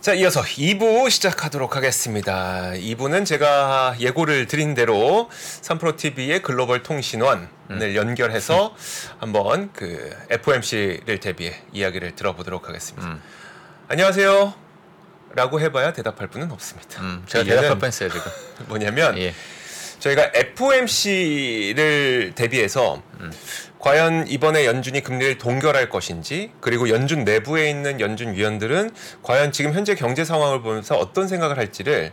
자, 이어서 2부 시작하도록 하겠습니다. 2부는 제가 예고를 드린 대로 삼프로TV의 글로벌 통신원을 음. 연결해서 한번 그 FOMC를 대비해 이야기를 들어보도록 하겠습니다. 음. 안녕하세요. 라고 해봐야 대답할 분은 없습니다. 음, 제가 대답할 뻔했어요, 지금. 뭐냐면, 예. 저희가 FOMC를 대비해서 음. 과연 이번에 연준이 금리를 동결할 것인지 그리고 연준 내부에 있는 연준 위원들은 과연 지금 현재 경제 상황을 보면서 어떤 생각을 할지를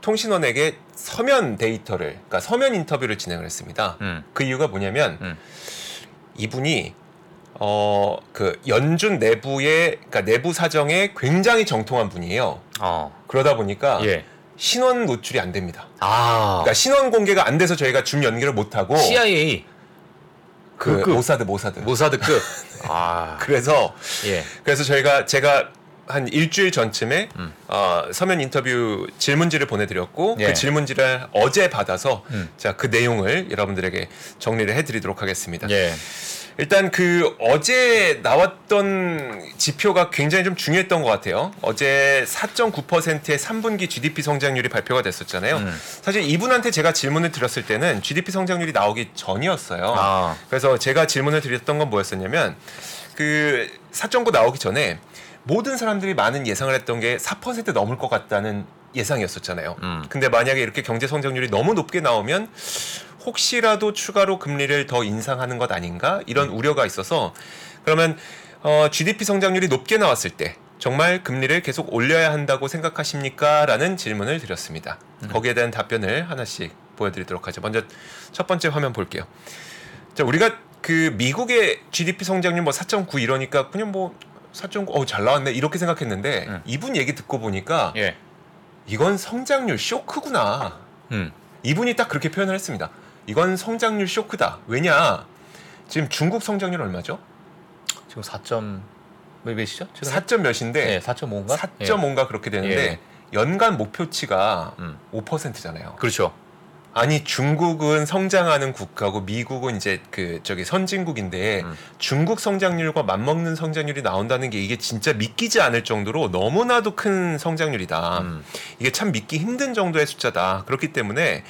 통신원에게 서면 데이터를 그러니까 서면 인터뷰를 진행을 했습니다. 음. 그 이유가 뭐냐면 음. 이분이 어 그 연준 내부의 그러니까 내부 사정에 굉장히 정통한 분이에요. 어. 그러다 보니까 예. 신원 노출이 안 됩니다. 아. 그러니까 신원 공개가 안 돼서 저희가 줌 연결을 못 하고 CIA 그, 그 모사드 모사드 모사드급. 아 그래서 예. 그래서 저희가 제가 한 일주일 전쯤에 음. 어, 서면 인터뷰 질문지를 보내드렸고 그 예. 그 질문지를 어제 받아서 음. 자그 내용을 여러분들에게 정리를 해드리도록 하겠습니다. 예. 일단 그 어제 나왔던 지표가 굉장히 좀 중요했던 것 같아요. 어제 4.9%의 3분기 GDP 성장률이 발표가 됐었잖아요. 음. 사실 이분한테 제가 질문을 드렸을 때는 GDP 성장률이 나오기 전이었어요. 아. 그래서 제가 질문을 드렸던 건 뭐였었냐면 그 4.9 나오기 전에 모든 사람들이 많은 예상을 했던 게 4% 넘을 것 같다는 예상이었었잖아요. 음. 근데 만약에 이렇게 경제 성장률이 너무 높게 나오면 혹시라도 추가로 금리를 더 인상하는 것 아닌가 이런 음. 우려가 있어서 그러면 어, GDP 성장률이 높게 나왔을 때 정말 금리를 계속 올려야 한다고 생각하십니까? 라는 질문을 드렸습니다. 음. 거기에 대한 답변을 하나씩 보여드리도록 하죠. 먼저 첫 번째 화면 볼게요. 자, 우리가 그 미국의 GDP 성장률 뭐 4.9 이러니까 그냥 뭐 4.9, 어, 잘 나왔네. 이렇게 생각했는데 음. 이분 얘기 듣고 보니까 예. 이건 성장률 쇼크구나. 음. 이분이 딱 그렇게 표현을 했습니다. 이건 성장률 쇼크다. 왜냐? 지금 중국 성장률 얼마죠? 지금 4점 몇이죠? 4점 몇인데 네, 4.5인가? 4.5인가 예. 그렇게 되는데 예. 연간 목표치가 음. 5%잖아요. 그렇죠. 아니 중국은 성장하는 국가고 미국은 이제 그 저기 선진국인데 음. 중국 성장률과 맞먹는 성장률이 나온다는 게 이게 진짜 믿기지 않을 정도로 너무나도 큰 성장률이다. 음. 이게 참 믿기 힘든 정도의 숫자다. 그렇기 때문에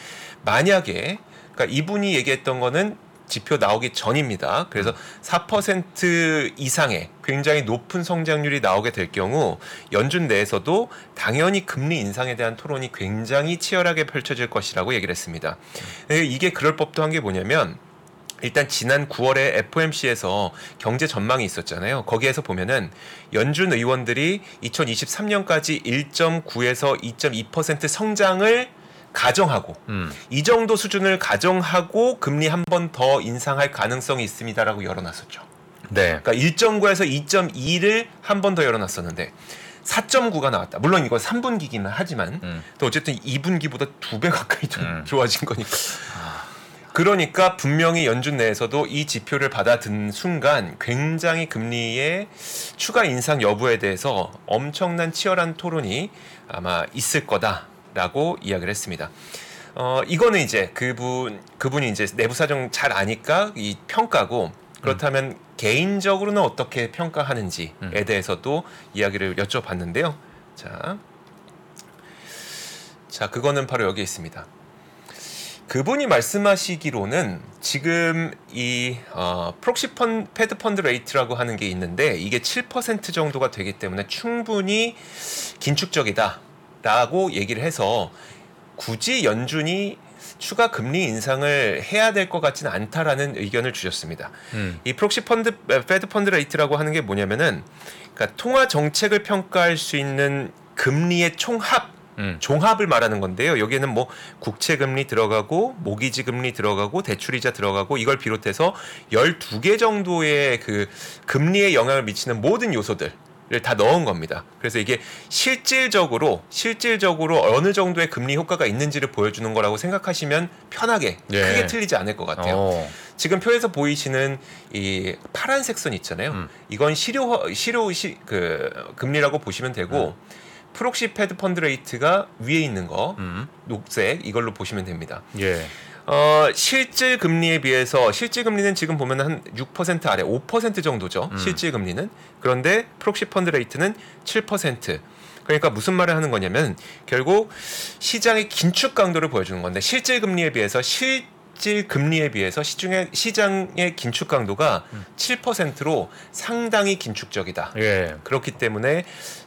만약에 그러니까 이분이 얘기했던 거는 지표 나오기 전입니다. 그래서 4% 이상의 굉장히 높은 성장률이 나오게 될 경우 연준 내에서도 당연히 금리 인상에 대한 토론이 굉장히 치열하게 펼쳐질 것이라고 얘기를 했습니다. 이게 그럴 법도 한 게 뭐냐면 일단 지난 9월에 FOMC에서 경제 전망이 있었잖아요. 거기에서 보면은 연준 의원들이 2023년까지 1.9에서 2.2% 성장을 가정하고 음. 이 정도 수준을 가정하고 금리 한 번 더 인상할 가능성이 있습니다라고 열어놨었죠. 네. 그러니까 1.9에서 2.2를 한 번 더 열어놨었는데 4.9가 나왔다. 물론 이건 3분기기는 하지만 음. 또 어쨌든 2분기보다 두 배 가까이 좀 음. 좋아진 거니까. 그러니까 분명히 연준 내에서도 이 지표를 받아든 순간 굉장히 금리의 추가 인상 여부에 대해서 엄청난 치열한 토론이 아마 있을 거다. 라고 이야기를 했습니다. 어, 이거는 이제 그분, 그분이 이제 내부 사정 잘 아니까 이 평가고 그렇다면 음. 개인적으로는 어떻게 평가하는지에 음. 대해서도 이야기를 여쭤봤는데요. 자, 자, 그거는 바로 여기 있습니다. 그분이 말씀하시기로는 지금 이 어, proxy fun Fed fund rate라고 하는 게 있는데 이게 7% 정도가 되기 때문에 충분히 긴축적이다. 라고 얘기를 해서 굳이 연준이 추가 금리 인상을 해야 될 것 같지는 않다라는 의견을 주셨습니다. 음. 이 proxy fund Fed fund rate라고 하는 게 뭐냐면은 그러니까 통화 정책을 평가할 수 있는 금리의 총합 음. 종합을 말하는 건데요. 여기에는 뭐 국채 금리 들어가고 모기지 금리 들어가고 대출이자 들어가고 이걸 비롯해서 12개 정도의 그 금리에 영향을 미치는 모든 요소들 다 넣은 겁니다. 그래서 이게 실질적으로 실질적으로 어느 정도의 금리 효과가 있는지를 보여주는 거라고 생각하시면 편하게 예. 크게 틀리지 않을 것 같아요. 오. 어. 지금 표에서 보이시는 이 파란색 선 있잖아요. 음. 이건 실효 실효 시, 그 금리라고 보시면 되고 음. proxy Fed fund rate가 위에 있는 거 음. 녹색 이걸로 보시면 됩니다. 예. 어, 실질 금리에 비해서 실질 금리는 지금 보면 한 6% 아래 5% 정도죠. 음. 실질 금리는. 그런데 proxy fund rate는 7%. 그러니까 무슨 말을 하는 거냐면 결국 시장의 긴축 강도를 보여주는 건데 실질 금리에 비해서 실 질 금리에 비해서 시중의 시장의 긴축 강도가 7%로 상당히 긴축적이다. 예. 그렇기 때문에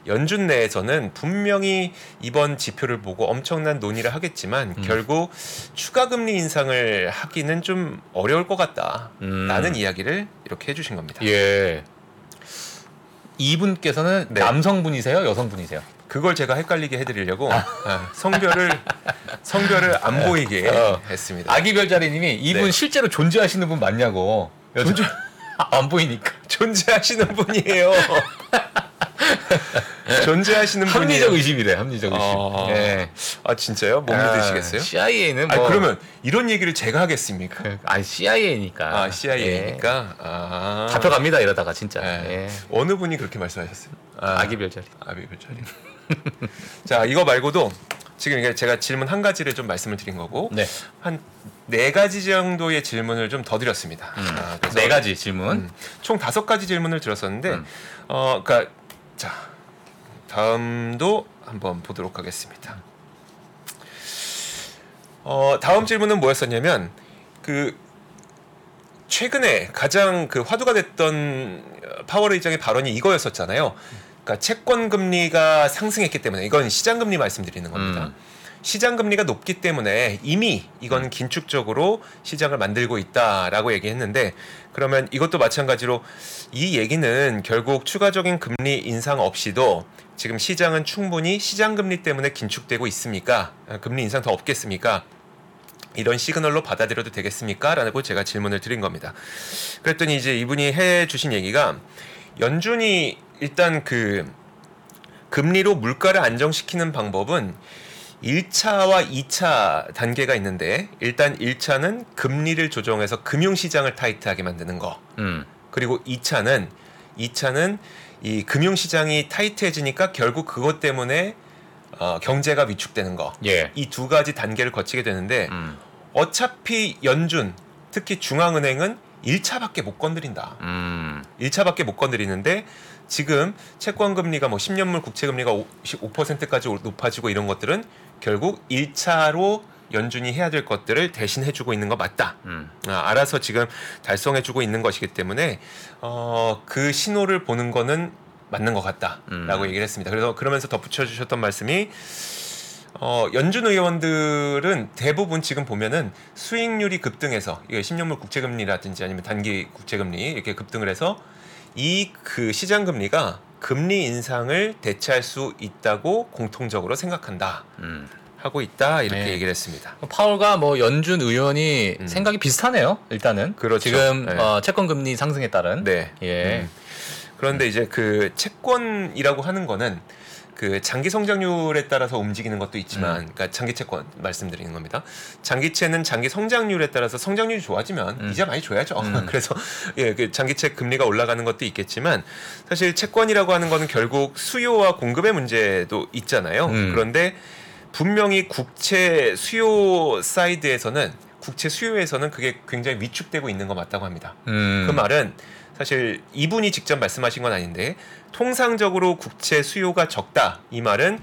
연준 내에서는 분명히 이번 지표를 보고 엄청난 논의를 하겠지만 음. 결국 추가 금리 인상을 하기는 좀 어려울 것 같다라는 음. 이야기를 이렇게 해 주신 겁니다. 예. 이분께서는 네. 남성분이세요? 여성분이세요? 그걸 제가 헷갈리게 해드리려고 아, 성별을 성별을 안 보이게 어. 했습니다. 아기 별자리님이 이분 네. 실제로 존재하시는 분 맞냐고. 존재 안 보이니까. 존재하시는 분이에요. 존재하시는 합리적 분이에요. 의심이래. 합리적 의심. 아, 예. 아 진짜요? 못 믿으시겠어요? CIA는 아뭐 그러면 이런 얘기를 제가 하겠습니까? 아 CIA니까. 아 CIA니까 아 잡혀갑니다 이러다가 진짜. 예. 예. 어느 분이 그렇게 말씀하셨어요? 아, 아기 별자리. 아비별자리. 자 이거 말고도 지금 이게 제가 질문 한 가지를 좀 말씀을 드린 거고 네. 한네 가지 정도의 질문을 좀 더 드렸습니다. 아, 그래서 네 가지 질문. 음, 총 다섯 가지 질문을 드렸었는데 음. 어 그러니까 자 다음도 한번 보도록 하겠습니다. 어 다음 질문은 뭐였었냐면 그 최근에 가장 그 화두가 됐던 파월 의장의 발언이 이거였었잖아요. 그러니까 채권 금리가 상승했기 때문에 이건 시장 금리 말씀드리는 겁니다. 음. 시장 금리가 높기 때문에 이미 이건 긴축적으로 시장을 만들고 있다라고 얘기했는데 그러면 이것도 마찬가지로 이 얘기는 결국 추가적인 금리 인상 없이도 지금 시장은 충분히 시장 금리 때문에 긴축되고 있습니까? 아, 금리 인상 더 없겠습니까? 이런 시그널로 받아들여도 되겠습니까? 라고 제가 질문을 드린 겁니다. 그랬더니 이제 이분이 해 주신 얘기가 연준이 일단 그 금리로 물가를 안정시키는 방법은 1차와 2차 단계가 있는데 일단 1차는 금리를 조정해서 금융시장을 타이트하게 만드는 거. 음. 그리고 2차는 2차는 이 금융시장이 타이트해지니까 결국 그것 때문에 어, 경제가 위축되는 거. 예. 이 두 가지 단계를 거치게 되는데 음. 어차피 연준 특히 중앙은행은 1차밖에 못 건드린다. 음. 1차밖에 못 건드리는데 지금 채권 금리가 뭐 10년물 국채 금리가 5%까지 높아지고 이런 것들은 결국 1차로 연준이 해야 될 것들을 대신 해주고 있는 거 맞다. 음. 아, 알아서 지금 달성해주고 있는 것이기 때문에 어, 그 신호를 보는 거는 맞는 것 같다라고 음. 얘기를 했습니다. 그래서 그러면서 덧붙여 주셨던 말씀이 어, 연준 의원들은 대부분 지금 보면은 수익률이 급등해서 이게 10년물 국채금리라든지 아니면 단기 국채금리 이렇게 급등을 해서 이 그 시장 금리가 금리 인상을 대체할 수 있다고 공통적으로 생각한다 음. 하고 있다 이렇게 네. 얘기를 했습니다. 파월과 뭐 연준 의원이 음. 생각이 비슷하네요. 일단은 그렇죠. 지금 네. 어, 채권 금리 상승에 따른 네. 예. 음. 그런데 이제 그 채권이라고 하는 거는 그 장기 성장률에 따라서 움직이는 것도 있지만, 음. 그러니까 장기 채권 말씀드리는 겁니다. 장기채는 장기 성장률에 따라서 성장률이 좋아지면 음. 이자 많이 줘야죠. 음. 그래서 예, 그 장기채 금리가 올라가는 것도 있겠지만, 사실 채권이라고 하는 거는 결국 수요와 공급의 문제도 있잖아요. 음. 그런데 분명히 국채 수요 사이드에서는 국채 수요에서는 그게 굉장히 위축되고 있는 거 맞다고 합니다. 음. 그 말은 사실 이분이 직접 말씀하신 건 아닌데 통상적으로 국채 수요가 적다 이 말은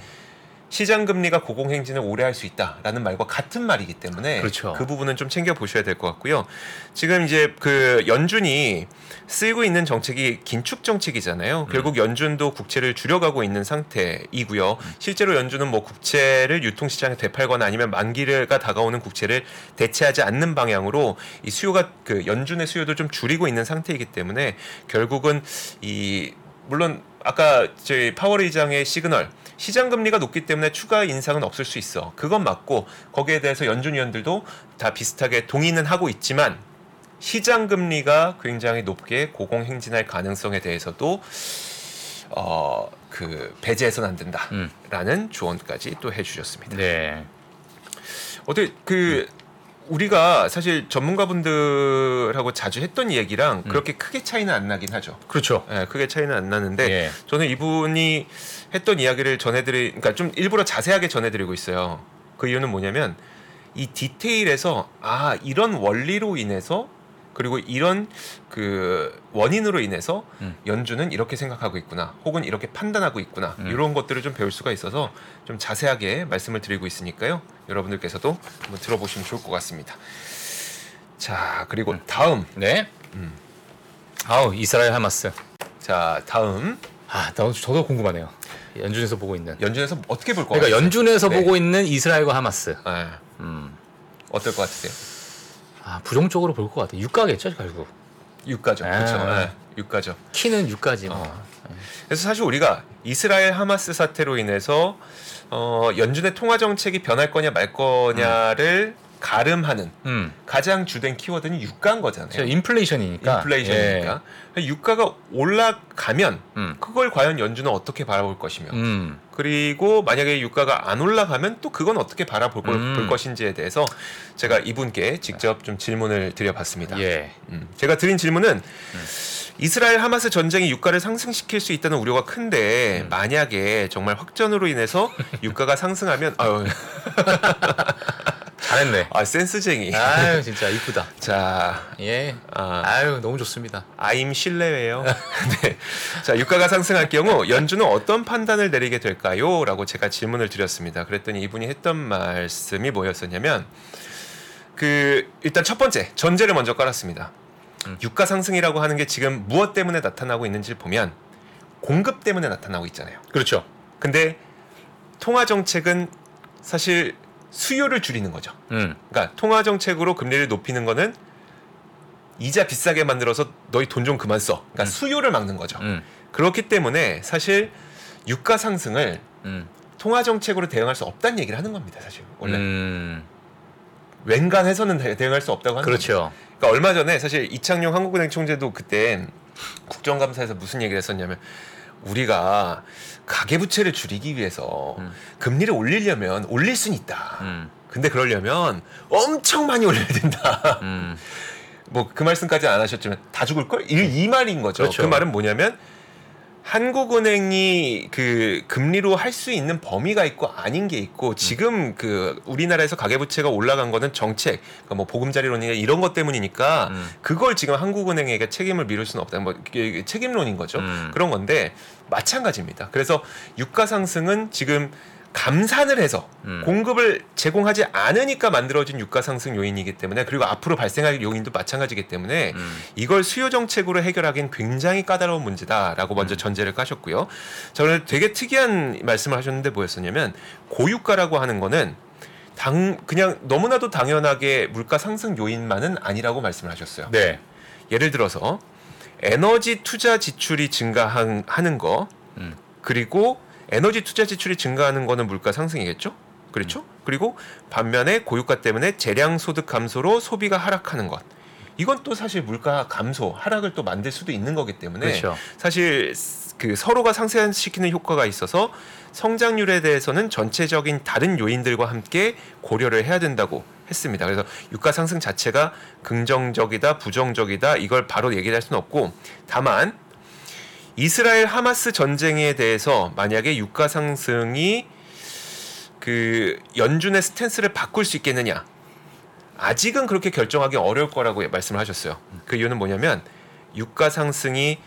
시장 금리가 고공행진을 오래 할 수 있다라는 말과 같은 말이기 때문에 그렇죠. 그 부분은 좀 챙겨 보셔야 될 것 같고요. 지금 이제 그 연준이 쓰고 있는 정책이 긴축 정책이잖아요. 결국 연준도 국채를 줄여가고 있는 상태이고요. 실제로 연준은 뭐 국채를 유통 시장에 되팔거나 아니면 만기가 다가오는 국채를 대체하지 않는 방향으로 이 수요가 그 연준의 수요도 좀 줄이고 있는 상태이기 때문에 결국은 이 물론 아까 저희 파월 의장의 시그널 시장 금리가 높기 때문에 추가 인상은 없을 수 있어. 그건 맞고 거기에 대해서 연준 위원들도 다 비슷하게 동의는 하고 있지만 시장 금리가 굉장히 높게 고공 행진할 가능성에 대해서도 어 그 배제해서는 안 음. 된다라는 조언까지 또 해주셨습니다. 네. 어떻게 그 우리가 사실 전문가분들하고 자주 했던 얘기랑 음. 그렇게 크게 차이는 안 나긴 하죠. 그렇죠. 예, 크게 차이는 안 나는데 예. 저는 이분이 했던 이야기를 전해드리, 그러니까 좀 일부러 자세하게 전해드리고 있어요. 그 이유는 뭐냐면 이 디테일에서 아 이런 원리로 인해서 그리고 이런 그 원인으로 인해서 음. 연준은 이렇게 생각하고 있구나, 혹은 이렇게 판단하고 있구나 음. 이런 것들을 좀 배울 수가 있어서 좀 자세하게 말씀을 드리고 있으니까요. 여러분들께서도 한번 들어보시면 좋을 것 같습니다. 자 그리고 음. 다음 네. 아우 이스라엘 하마스. 자 다음 아, 나 저도 궁금하네요. 연준에서 보고 있는. 연준에서 어떻게 볼것 그러니까 같아요? 연준에서 네. 보고 있는 이스라엘과 하마스. 네. 음. 어떨 것 같으세요? 아 부정적으로 볼 것 같아. 유가겠죠 결국. 유가죠. 아. 그렇죠. 네, 유가죠. 키는 유가지 뭐. 어. 그래서 사실 우리가 이스라엘 하마스 사태로 인해서 어, 연준의 통화 정책이 변할 거냐 말 거냐를 가름하는 음. 가장 주된 키워드는 유가인 거잖아요. 저 인플레이션이니까. 인플레이션이니까 유가가 올라가면 예. 음. 그걸 과연 연준은 어떻게 바라볼 것이며 음. 그리고 만약에 유가가 안 올라가면 또 그건 어떻게 바라볼 걸- 음. 볼 것인지에 대해서 제가 이분께 직접 좀 질문을 드려봤습니다. 예. 음, 제가 드린 질문은 이스라엘 하마스 전쟁이 유가를 상승시킬 수 있다는 우려가 큰데 음. 만약에 정말 확전으로 인해서 유가가 상승하면 아유 잘했네. 아 센스쟁이 아유 진짜 이쁘다. 자 예. 아, 아유 너무 좋습니다. 아임 실내예요. 네. 자, 유가가 상승할 경우 연준은 어떤 판단을 내리게 될까요? 라고 제가 질문을 드렸습니다. 그랬더니 이분이 했던 말씀이 뭐였었냐면 그 일단 첫 번째 전제를 먼저 깔았습니다. 음. 유가 상승이라고 하는 게 지금 무엇 때문에 나타나고 있는지 를 보면 공급 때문에 나타나고 있잖아요. 그렇죠. 근데 통화 정책은 사실 수요를 줄이는 거죠. 음. 그러니까 통화 정책으로 금리를 높이는 거는 이자 비싸게 만들어서 너희 돈 좀 그만 써. 그러니까 음. 수요를 막는 거죠. 음. 그렇기 때문에 사실 유가 상승을 음. 통화 정책으로 대응할 수 없다는 얘기를 하는 겁니다. 사실 원래 음. 웬간해서는 대- 대응할 수 없다고 하는 겁니다. 그러니까 얼마 전에 사실 이창용 한국은행 총재도 그때 국정감사에서 무슨 얘기를 했었냐면 우리가 가계부채를 줄이기 위해서 음. 금리를 올리려면 올릴 수는 있다. 음. 근데 그러려면 엄청 많이 올려야 된다. 음. 뭐그 말씀까지 안 하셨지만 다 죽을 걸? 이, 이 말인 거죠. 그렇죠. 그 말은 뭐냐면 한국은행이 그 금리로 할 수 있는 범위가 있고 아닌 게 있고 지금 그 우리나라에서 가계부채가 올라간 거는 정책, 그러니까 뭐 보금자리론이나 이런 것 때문이니까 음. 그걸 지금 한국은행에게 책임을 미룰 수는 없다. 뭐 이게 책임론인 거죠. 음. 그런 건데 마찬가지입니다. 그래서 유가 상승은 지금 감산을 해서 음. 공급을 제공하지 않으니까 만들어진 유가 상승 요인이기 때문에 그리고 앞으로 발생할 요인도 마찬가지이기 때문에 음. 이걸 수요 정책으로 해결하기는 굉장히 까다로운 문제다라고 먼저 음. 전제를 까셨고요. 저는 되게 특이한 말씀을 하셨는데 뭐였었냐면 고유가라고 하는 거는 당 그냥 너무나도 당연하게 물가 상승 요인만은 아니라고 말씀을 하셨어요. 네. 예를 들어서 에너지 투자 지출이 증가하는 거 음. 그리고 에너지 투자 지출이 증가하는 거는 물가 상승이겠죠? 그렇죠? 그리고 반면에 고유가 때문에 재량 소득 감소로 소비가 하락하는 것. 이건 또 사실 물가 감소, 하락을 또 만들 수도 있는 거기 때문에 그렇죠. 사실 그 서로가 상쇄시키는 효과가 있어서 성장률에 대해서는 전체적인 다른 요인들과 함께 고려를 해야 된다고 했습니다. 그래서 유가 상승 자체가 긍정적이다, 부정적이다 이걸 바로 얘기를 할 수는 없고 다만 이스라엘 하마스 전쟁에 대해서 만약에 유가 상승이 그 연준의 스탠스를 바꿀 수 있겠느냐? 아직은 그렇게 결정하기 어려울 거라고 말씀을 하셨어요. 그 이유는 뭐냐면 유가 상승이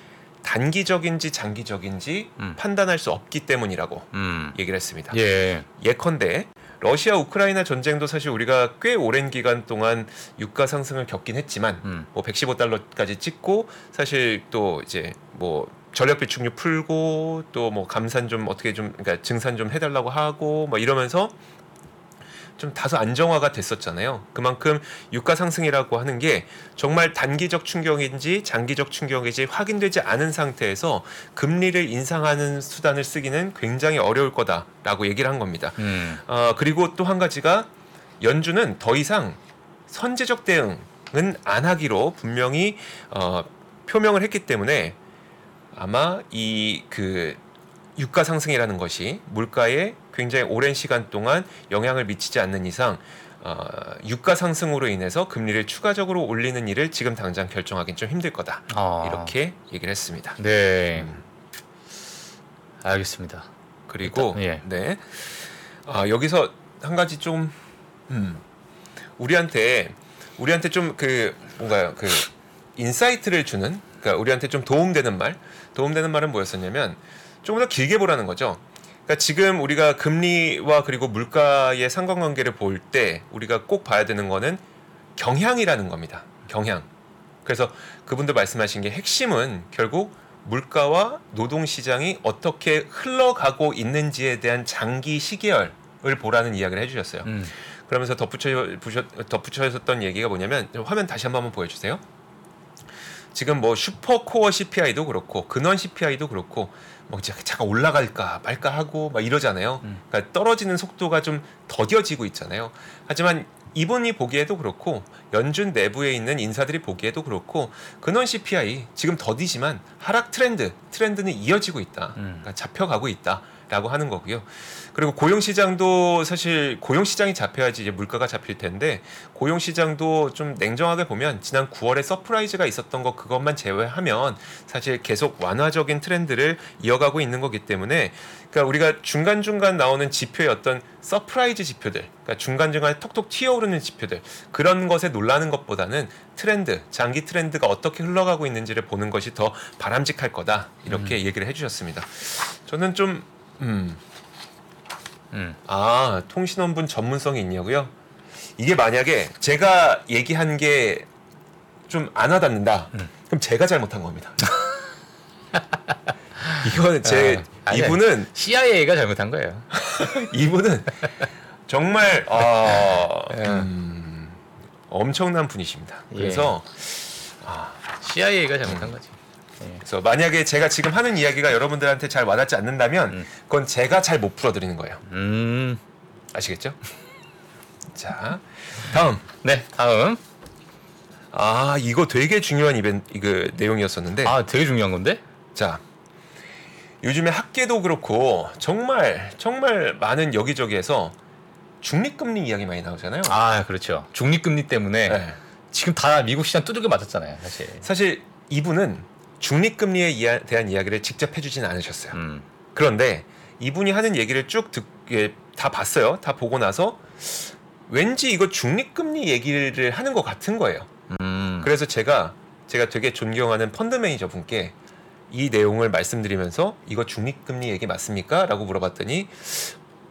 단기적인지 장기적인지 음. 판단할 수 없기 때문이라고 음. 얘기를 했습니다. 예. 예컨대 러시아 우크라이나 전쟁도 사실 우리가 꽤 오랜 기간 동안 유가 상승을 겪긴 했지만 음. 뭐 115달러까지 찍고 사실 또 이제 뭐 전력 비축률 풀고 또 뭐 감산 좀 어떻게 좀 그러니까 증산 좀 해달라고 하고 뭐 이러면서 좀 다소 안정화가 됐었잖아요. 그만큼 유가 상승이라고 하는 게 정말 단기적 충격인지 장기적 충격인지 확인되지 않은 상태에서 금리를 인상하는 수단을 쓰기는 굉장히 어려울 거다라고 얘기를 한 겁니다. 음. 어, 그리고 또 한 가지가 연준은 더 이상 선제적 대응은 안 하기로 분명히 어, 표명을 했기 때문에 아마 이 그 유가 상승이라는 것이 물가에 굉장히 오랜 시간 동안 영향을 미치지 않는 이상 어, 유가 상승으로 인해서 금리를 추가적으로 올리는 일을 지금 당장 결정하기는 좀 힘들 거다. 아. 이렇게 얘기를 했습니다. 네. 음. 알겠습니다. 그리고 일단, 예. 네. 아, 여기서 한 가지 좀 음, 우리한테 우리한테 좀 그 뭔가요? 그 insight를 주는 그러니까 우리한테 좀 도움되는 말 도움되는 말은 뭐였었냐면 조금 더 길게 보라는 거죠. 그러니까 지금 우리가 금리와 그리고 물가의 상관관계를 볼 때 우리가 꼭 봐야 되는 거는 경향이라는 겁니다. 경향. 그래서 그분들 말씀하신 게 핵심은 결국 물가와 노동 시장이 어떻게 흘러가고 있는지에 대한 장기 시계열을 보라는 이야기를 해주셨어요. 음. 그러면서 덧붙여 부셔- 덧붙여졌던 얘기가 뭐냐면 화면 다시 한번 보여주세요. 지금 뭐 슈퍼코어 CPI도 그렇고 근원 CPI도 그렇고 뭐 이제 차가 올라갈까 말까 하고 막 이러잖아요. 음. 그러니까 떨어지는 속도가 좀 더뎌지고 있잖아요. 하지만 이분이 보기에도 그렇고 연준 내부에 있는 인사들이 보기에도 그렇고 근원 CPI 지금 더디지만 하락 트렌드 트렌드는 이어지고 있다. 음. 그러니까 잡혀가고 있다 라고 하는 거고요. 그리고 고용 시장도 사실 고용 시장이 잡혀야지 이제 물가가 잡힐 텐데 고용 시장도 좀 냉정하게 보면 지난 9월에 surprise가 있었던 거 그것만 제외하면 사실 계속 완화적인 트렌드를 이어가고 있는 거기 때문에 그러니까 우리가 중간 중간 나오는 지표의 어떤 surprise 지표들, 그러니까 중간 중간 톡톡 튀어오르는 지표들 그런 것에 놀라는 것보다는 트렌드, 장기 트렌드가 어떻게 흘러가고 있는지를 보는 것이 더 바람직할 거다 이렇게 얘기를 해주셨습니다. 저는 좀 음. 음. 아 통신원분 전문성이 있냐고요? 이게 만약에 제가 얘기한 게 좀 안 와닿는다. 음. 그럼 제가 잘못한 겁니다. 이거는 제 아. 이분은 CIA가 잘못한 거예요. 이분은 정말 어, 예. 음, 엄청난 분이십니다. 예. 그래서 CIA가 잘못한 거지. 그래서 만약에 제가 지금 하는 이야기가 여러분들한테 잘 와닿지 않는다면 음. 그건 제가 잘 못 풀어드리는 거예요. 음. 아시겠죠? 자 다음 네, 다음. 아 이거 되게 중요한 이벤트 그 내용이었었는데 아, 되게 중요한 건데? 자 요즘에 학계도 그렇고 정말 정말 많은 여기저기에서 중립금리 이야기 많이 나오잖아요. 아, 그렇죠. 중립금리 때문에 네. 지금 다 미국 시장 두들겨 맞았잖아요, 사실. 사실 이분은 중립금리에 대한 이야기를 직접 해주진 않으셨어요. 음. 그런데 이분이 하는 얘기를 쭉 듣, 예, 다 봤어요. 다 보고 나서 왠지 이거 중립금리 얘기를 하는 것 같은 거예요. 음. 그래서 제가 제가 되게 존경하는 펀드 매니저 분께 이 내용을 말씀드리면서 이거 중립금리 얘기 맞습니까? 라고 물어봤더니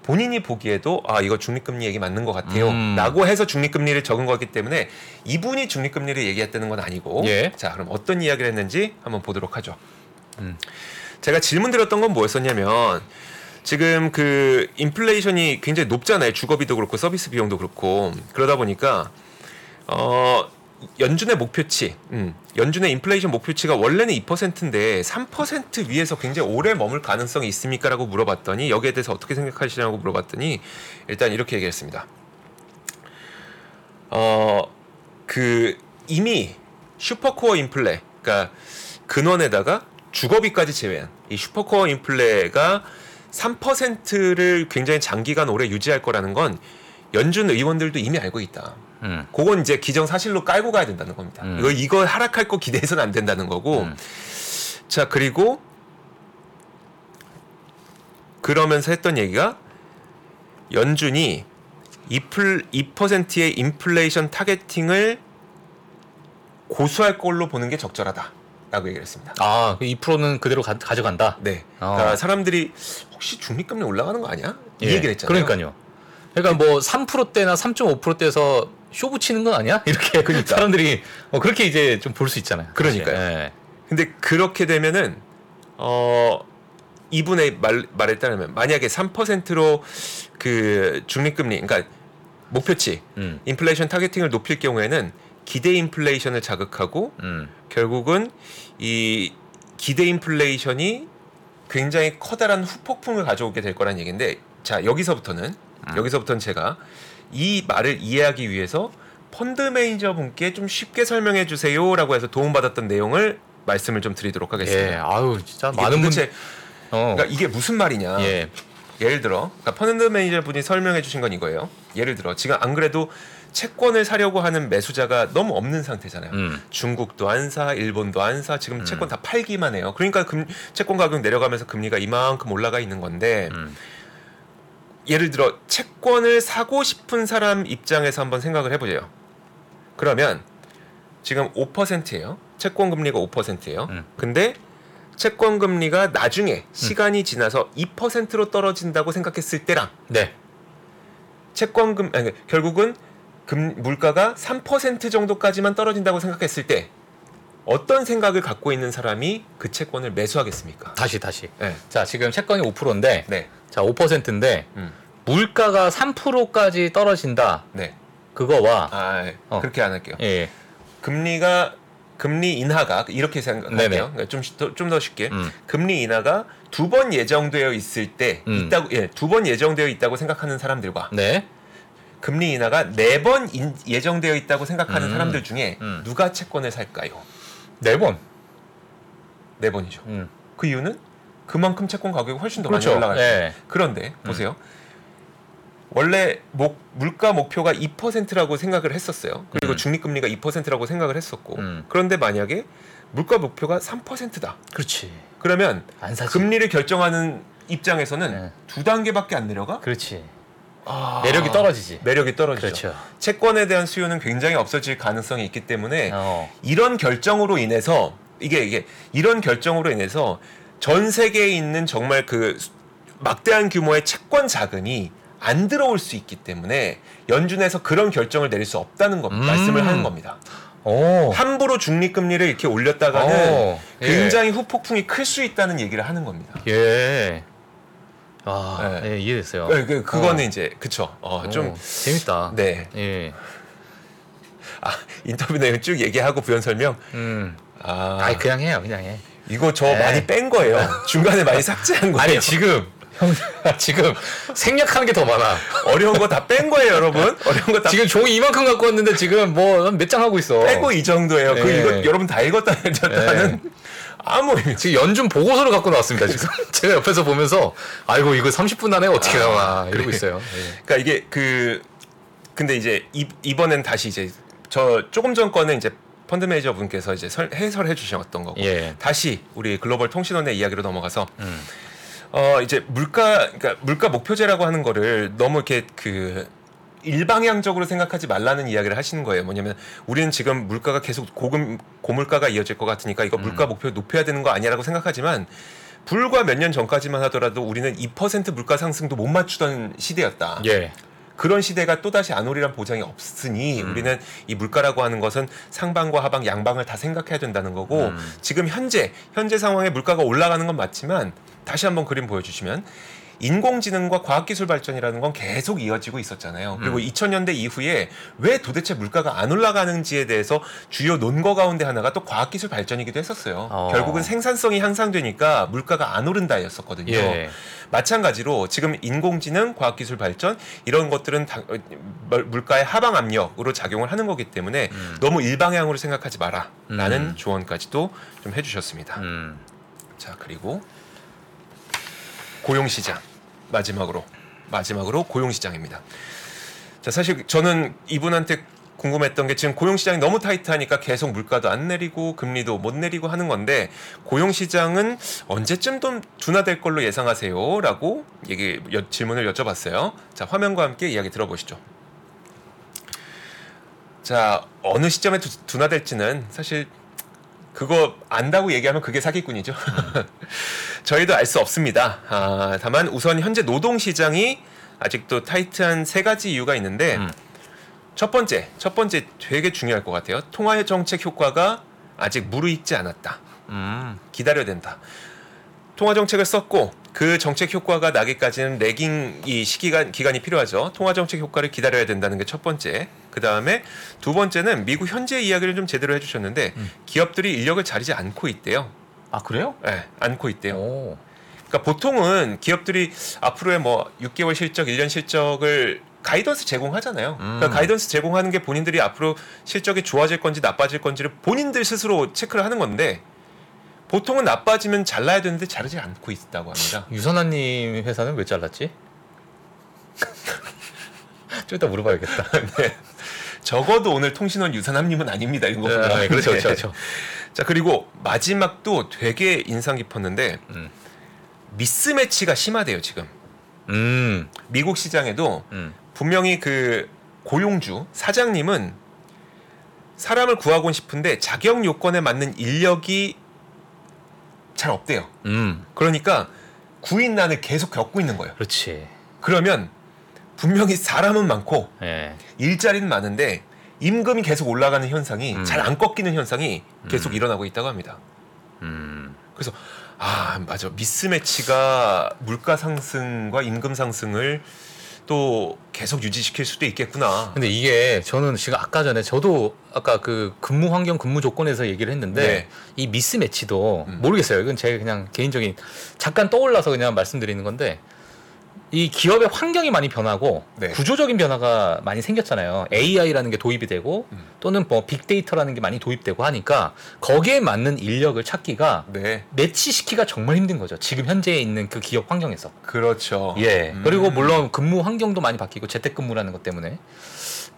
본인이 보기에도 아 이거 중립금리 얘기 맞는 것 같아요 음. 라고 해서 중립금리를 적은 거기 때문에 이분이 중립금리를 얘기했다는 건 아니고 예. 자 그럼 어떤 이야기를 했는지 한번 보도록 하죠 음. 제가 질문 드렸던 건 뭐였었냐면 지금 그 인플레이션이 굉장히 높잖아요 주거비도 그렇고 서비스 비용도 그렇고 그러다 보니까 어 연준의 목표치, 음, 연준의 인플레이션 목표치가 원래는 2%인데 3% 위에서 굉장히 오래 머물 가능성이 있습니까라고 물어봤더니 여기에 대해서 어떻게 생각하시냐고 물어봤더니 일단 이렇게 얘기했습니다. 어, 그 이미 슈퍼코어 인플레, 그러니까 근원에다가 주거비까지 제외한 이 슈퍼코어 인플레가 3%를 굉장히 장기간 오래 유지할 거라는 건 연준 의원들도 이미 알고 있다. 음. 그건 이제 기정 사실로 깔고 가야 된다는 겁니다. 음. 이거 이거 하락할 거 기대해서는 안 된다는 거고. 음. 자 그리고 그러면서 했던 얘기가 연준이 2%, 2%의 인플레이션 타겟팅을 고수할 걸로 보는 게 적절하다 라고 얘기를 했습니다. 아, 그 2%는 그대로 가, 져간다 네. 어. 그러니까 사람들이 혹시 중립금리 올라가는 거 아니야? 이 예, 얘기를 했잖아요. 그러니까요. 그러니까 뭐 3%대나 3.5%대에서 쇼 붙이는 건 아니야? 이렇게 그러니까. 사람들이 어, 그렇게 이제 좀 볼 수 있잖아요. 그러니까요. 예. 근데 그렇게 되면은 어 이분의 말 말에 따르면 만약에 3%로 그 중립금리 그러니까 목표치 음. 인플레이션 targeting을 높일 경우에는 기대 인플레이션을 자극하고 음. 결국은 이 기대 인플레이션이 굉장히 커다란 후폭풍을 가져오게 될 거란 얘기인데 자 여기서부터는 여기서부터는 제가 이 말을 이해하기 위해서 펀드 매니저 분께 좀 쉽게 설명해 주세요라고 해서 도움받았던 내용을 말씀을 좀 드리도록 하겠습니다. 예. 아유, 진짜 많은 분 어. 그러니까 이게 무슨 말이냐? 예. 예를 들어 그러니까 펀드 매니저 분이 설명해 주신 건 이거예요. 예를 들어 지금 안 그래도 채권을 사려고 하는 매수자가 너무 없는 상태잖아요. 음. 중국도 안 사, 일본도 안 사, 지금 채권 다 팔기만 해요. 그러니까 금, 채권 가격 내려가면서 금리가 이만큼 올라가 있는 건데 음. 예를 들어 채권을 사고 싶은 사람 입장에서 한번 생각을 해보세요. 그러면 지금 5%예요. 채권 금리가 5%예요. 음. 근데 채권 금리가 나중에 시간이 지나서 2%로 떨어진다고 생각했을 때랑 네. 채권 금 아니, 결국은 금 물가가 3% 정도까지만 떨어진다고 생각했을 때 어떤 생각을 갖고 있는 사람이 그 채권을 매수하겠습니까? 다시 다시. 네. 자, 지금 채권이 5%인데 네. 자, 5%인데 음. 물가가 3%까지 떨어진다. 네. 그거와 아, 예. 어. 그렇게 안 할게요. 예. 금리가 금리 인하가 이렇게. 생각할게요. 좀좀 더 쉽게 음. 금리 인하가 두 번 예정되어 있을 때 음. 있다고 예, 두 번 예정되어 있다고 생각하는 사람들과 네. 금리 인하가 네 번 예정되어 있다고 생각하는 음. 사람들 중에 음. 누가 채권을 살까요? 네 번. 네 번이죠. 음. 그 이유는 그만큼 채권 가격이 훨씬 더 그렇죠. 많이 올라갈 거예요. 예. 그런데 보세요. 원래 목, 물가 목표가 2%라고 생각을 했었어요. 그리고 음. 중립금리가 2%라고 생각을 했었고. 음. 그런데 만약에 물가 목표가 3%다. 그렇지. 그러면. 금리를 결정하는 입장에서는 네. 두 단계밖에 안 내려가? 그렇지. 아, 매력이 떨어지지. 매력이 떨어지죠. 그렇죠. 채권에 대한 수요는 굉장히 없어질 가능성이 있기 때문에 어. 이런 결정으로 인해서 이게 이게 이런 결정으로 인해서 전 세계에 있는 정말 그 수- 막대한 규모의 채권 자금이 안 들어올 수 있기 때문에 연준에서 그런 결정을 내릴 수 없다는 것 음. 말씀을 하는 겁니다. 오. 함부로 중립금리를 이렇게 올렸다가는 오. 예. 굉장히 후폭풍이 클 수 있다는 얘기를 하는 겁니다. 예. 아, 네. 예, 이해됐어요. 그, 그, 그거는 어. 이제 그쵸. 어, 오, 좀 재밌다. 네. 예. 아, 인터뷰 내용 쭉 얘기하고 부연 설명. 음. 아, 아이 그냥 해요, 그냥 해. 이거 저 네. 많이 뺀 거예요. 중간에 많이 삭제한 거예요. 아니 지금 형 지금 생략하는 게 더 많아. 어려운 거 다 뺀 거예요, 여러분. 어려운 거 다 지금 종이 이만큼 갖고 왔는데 지금 뭐 몇 장 하고 있어. 빼고 이 정도예요. 그 네. 이거 여러분 다 읽었다 읽었다는 아무 의미. 지금 연준 보고서를 갖고 나왔습니다. 지금 제가 옆에서 보면서 아이고 이거 30분 안에 어떻게 나오나 이러고 있어요. 예. 그러니까 이게 그 근데 이제 이, 이번엔 다시 이제 저 조금 전 거는 이제 펀드 매니저 분께서 이제 설- 해설해 주셨던 거고 예. 다시 우리 글로벌 통신원의 이야기로 넘어가서 음. 어 이제 물가 그러니까 물가 목표제라고 하는 거를 너무 이렇게 그 일방향적으로 생각하지 말라는 이야기를 하시는 거예요. 뭐냐면 우리는 지금 물가가 계속 고금 고물가가 이어질 것 같으니까 이거 물가 음. 목표 높여야 되는 거 아니야라고 생각하지만 불과 몇 년 전까지만 하더라도 우리는 2% 물가 상승도 못 맞추던 시대였다. 예. 그런 시대가 또다시 안 오리란 보장이 없으니 음. 우리는 이 물가라고 하는 것은 상방과 하방 양방을 다 생각해야 된다는 거고 음. 지금 현재 현재 상황에 물가가 올라가는 건 맞지만 다시 한번 그림 보여주시면 인공지능과 과학기술 발전이라는 건 계속 이어지고 있었잖아요. 그리고 음. 2000년대 이후에 왜 도대체 물가가 안 올라가는지에 대해서 주요 논거 가운데 하나가 또 과학기술 발전이기도 했었어요. 어. 결국은 생산성이 향상되니까 물가가 안 오른다였었거든요. 예. 마찬가지로 지금 인공지능, 과학기술 발전 이런 것들은 당- 어, 물- 물가의 하방 압력으로 작용을 하는 거기 때문에 음. 너무 일방향으로 생각하지 마라라는 음. 조언까지도 좀 해주셨습니다. 음. 자 그리고 고용시장 마지막으로 마지막으로 고용시장입니다. 자 사실 저는 이분한테 궁금했던 게 지금 고용시장이 너무 타이트하니까 계속 물가도 안 내리고 금리도 못 내리고 하는 건데 고용시장은 언제쯤 좀 둔화될 걸로 예상하세요?라고 얘기 여- 질문을 여쭤봤어요. 자 화면과 함께 이야기 들어보시죠. 자 어느 시점에 두- 둔화될지는 사실 그거 안다고 얘기하면 그게 사기꾼이죠. 저희도 알 수 없습니다. 아, 다만 우선 현재 노동 시장이 아직도 타이트한 세 가지 이유가 있는데 음. 첫 번째, 첫 번째 되게 중요할 것 같아요. 통화 정책 효과가 아직 무르익지 않았다. 음. 기다려야 된다. 통화 정책을 썼고 그 정책 효과가 나기까지는 레깅 이 시기가 기간이 필요하죠. 통화 정책 효과를 기다려야 된다는 게 첫 번째. 그 다음에 두 번째는 미국 현재 이야기를 좀 제대로 해주셨는데 음. 기업들이 인력을 자르지 않고 있대요. 아 그래요? 네, 않고 있대요. 오. 그러니까 보통은 기업들이 앞으로의 뭐 6개월 실적, 1년 실적을 가이던스 제공하잖아요. 그러니까 음. 가이던스 제공하는 게 본인들이 앞으로 실적이 좋아질 건지 나빠질 건지를 본인들 스스로 체크를 하는 건데 보통은 나빠지면 잘라야 되는데 자르지 않고 있다고 합니다. 유선아님 회사는 왜 잘랐지? 좀 이따 물어봐야겠다. 네. 적어도 오늘 통신원 유산함님은 아닙니다. 이거 보면. 아, 네, 그렇죠, 네. 그렇죠, 그렇죠. 자 그리고 마지막도 되게 인상 깊었는데 음. 미스매치가 심하대요 지금. 음. 미국 시장에도 음. 분명히 그 고용주 사장님은 사람을 구하곤 싶은데 자격 요건에 맞는 인력이 잘 없대요. 음, 그러니까 구인난을 계속 겪고 있는 거예요. 그렇지. 그러면 분명히 사람은 많고 예. 일자리는 많은데 임금이 계속 올라가는 현상이 음. 잘안 꺾이는 현상이 계속 일어나고 있다고 합니다. 음, 그래서 아 맞아 미스매치가 물가 상승과 임금 상승을 또 계속 유지시킬 수도 있겠구나. 근데 이게 저는 지금 아까 전에 저도 아까 그 근무 환경 근무 조건에서 얘기를 했는데 네. 이 미스매치도 음. 모르겠어요. 이건 제 그냥 개인적인 잠깐 떠올라서 그냥 말씀드리는 건데 이 기업의 환경이 많이 변하고 네. 구조적인 변화가 많이 생겼잖아요. AI라는 게 도입이 되고 음. 또는 뭐 빅데이터라는 게 많이 도입되고 하니까 거기에 맞는 인력을 찾기가 네, 매치시키기가 정말 힘든 거죠. 지금 현재 있는 그 기업 환경에서. 그렇죠. 예. 음. 그리고 물론 근무 환경도 많이 바뀌고 재택근무라는 것 때문에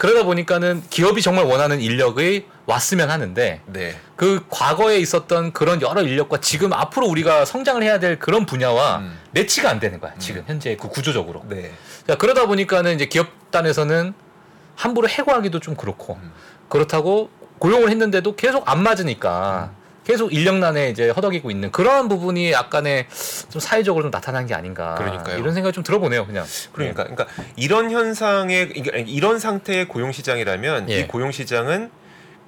그러다 보니까는 기업이 정말 원하는 인력이 왔으면 하는데 네, 그 과거에 있었던 그런 여러 인력과 지금 앞으로 우리가 성장을 해야 될 그런 분야와 음. 매치가 안 되는 거야. 지금 현재 그 구조적으로. 네, 자, 그러다 보니까는 이제 기업단에서는 함부로 해고하기도 좀 그렇고 음. 그렇다고 고용을 했는데도 계속 안 맞으니까 음. 계속 인력난에 이제 허덕이고 있는 그러한 부분이 약간의 좀 사회적으로 좀 나타난 게 아닌가 그러니까요. 이런 생각이 좀 들어보네요 그냥 그러니까, 그러니까 이런 현상의 그러니까 이런 상태의 고용 시장이라면 예. 이 고용 시장은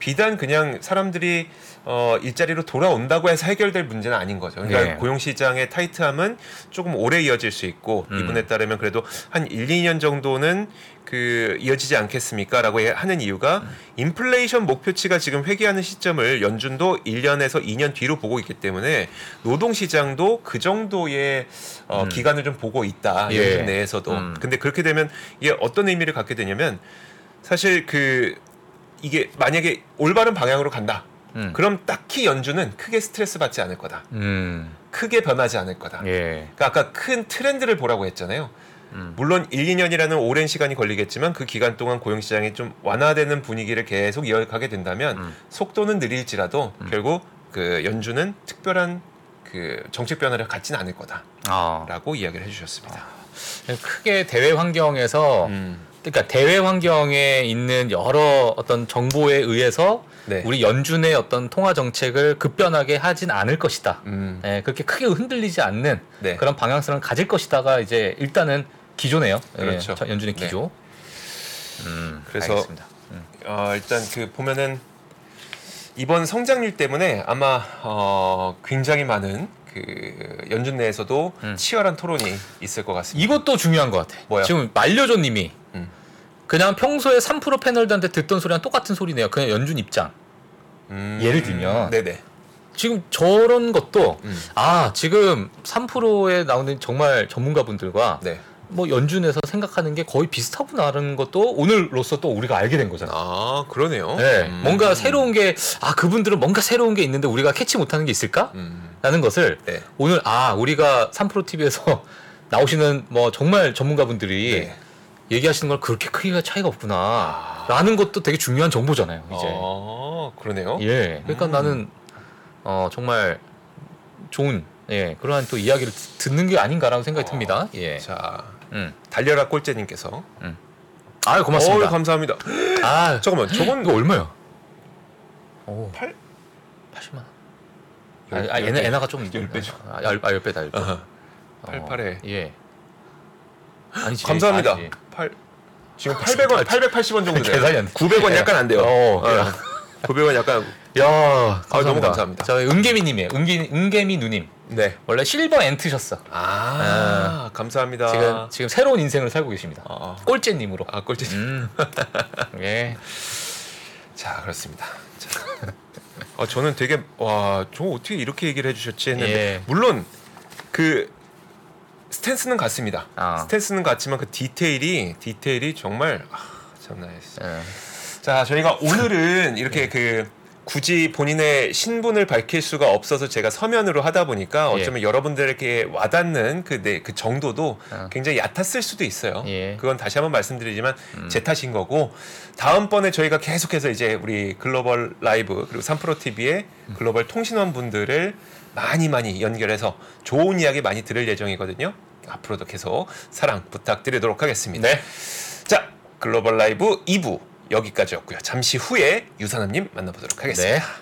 비단 그냥 사람들이 어, 일자리로 돌아온다고 해서 해결될 문제는 아닌 거죠. 그러니까 예. 고용 시장의 타이트함은 조금 오래 이어질 수 있고 음. 이분에 따르면 그래도 한 1, 2년 정도는 그 이어지지 않겠습니까라고 해- 하는 이유가 음. 인플레이션 목표치가 지금 회귀하는 시점을 연준도 1년에서 2년 뒤로 보고 있기 때문에 노동 시장도 그 정도의 어, 음. 기간을 좀 보고 있다. 예. 연준 내에서도. 음. 근데 그렇게 되면 이게 어떤 의미를 갖게 되냐면 사실 그 이게 만약에 올바른 방향으로 간다. 음. 그럼 딱히 연준은 크게 스트레스 받지 않을 거다. 음. 크게 변하지 않을 거다. 예. 그러니까 아까 큰 트렌드를 보라고 했잖아요. 음. 물론 1, 2년이라는 오랜 시간이 걸리겠지만 그 기간 동안 고용 시장이 좀 완화되는 분위기를 계속 이어가게 된다면 음. 속도는 느릴지라도 결국 그 연준은 특별한 그 정책 변화를 갖지는 않을 거다라고 아. 이야기를 해주셨습니다. 크게 대외 환경에서 음, 그러니까 대외 환경에 있는 여러 어떤 정보에 의해서 네. 우리 연준의 어떤 통화 정책을 급변하게 하진 않을 것이다. 음, 예, 그렇게 크게 흔들리지 않는 네. 그런 방향성을 가질 것이다가 이제 일단은 기조네요. 예, 그렇죠. 저- 연준의 네. 기조. 음, 그래서. 음. 어, 일단 그 보면은 이번 성장률 때문에 아마 어, 굉장히 많은 그 연준 내에서도 음. 치열한 토론이 있을 것 같습니다. 이것도 중요한 것 같아. 뭐요? 지금 말려줘님이 음. 그냥 평소에 3% 패널들한테 듣던 소리랑 똑같은 소리네요. 그냥 연준 입장. 음, 예를 들면 네네. 지금 저런 것도 음. 아 지금 3%에 나오는 정말 전문가분들과 네. 뭐 연준에서 생각하는 게 거의 비슷하구나라는 것도 오늘로서 또 우리가 알게 된 거잖아. 아 그러네요. 네, 음. 뭔가 새로운 게 아 그분들은 뭔가 새로운 게 있는데 우리가 캐치 못하는 게 있을까? 음, 라는 것을 네. 오늘 아 우리가 3프로 TV에서 나오시는 뭐 정말 전문가분들이 네. 얘기하시는 걸 그렇게 크게 차이가 없구나. 아. 라는 것도 되게 중요한 정보잖아요. 이제. 아 그러네요. 예. 그러니까 음. 나는 어 정말 좋은 예 그러한 또 이야기를 듣- 듣는 게 아닌가라는 생각이 어, 듭니다. 예. 자 음. 달려라 꼴째님께서 아 고맙습니다. 어우, 감사합니다. 아 잠깐만 저건 이거 얼마야? 오, 8 80만 원. 열- 아, 아 열 얘네 배. 애나가 좀 열 배죠. 아, 열, 아, 열 배다, 열 배. 아하. 어, 88에. 예. 아니지. 감사합니다. 아니지. 8 지금 800원 880원 정도 돼요. 계산이 안 돼. 900원 약간 안 돼요. 어, 어, 야. 900원 약간 야, 아, 너무 감사합니다. 저 은개미님이에요. 은개 은개미 누님. 네. 원래 실버 엔트셨어. 아, 감사합니다. 지금 지금 새로운 인생을 살고 계십니다. 아, 아. 꼴째님으로. 아 꼴찌. 음. 예. 자 그렇습니다. 자. 아, 저는 되게 와, 저 어떻게 이렇게 얘기를 해주셨지 했는데 예. 물론 그 스탠스는 같습니다. 아. 스탠스는 같지만 그 디테일이 디테일이 정말 아, 아니었어요. 예. 자 저희가 오늘은 이렇게 그 굳이 본인의 신분을 밝힐 수가 없어서 제가 서면으로 하다 보니까 예. 어쩌면 여러분들에게 와닿는 그, 네, 그 정도도 어. 굉장히 얕았을 수도 있어요. 예. 음. 그건 다시 한번 말씀드리지만 제 탓인 거고 다음번에 저희가 계속해서 이제 우리 글로벌 라이브 그리고 삼프로 TV의 음. 글로벌 통신원 분들을 많이 많이 연결해서 좋은 이야기 많이 들을 예정이거든요. 앞으로도 계속 사랑 부탁드리도록 하겠습니다. 네. 자, 글로벌 라이브 2부 여기까지였고요. 잠시 후에 유산암님 만나보도록 하겠습니다. 네.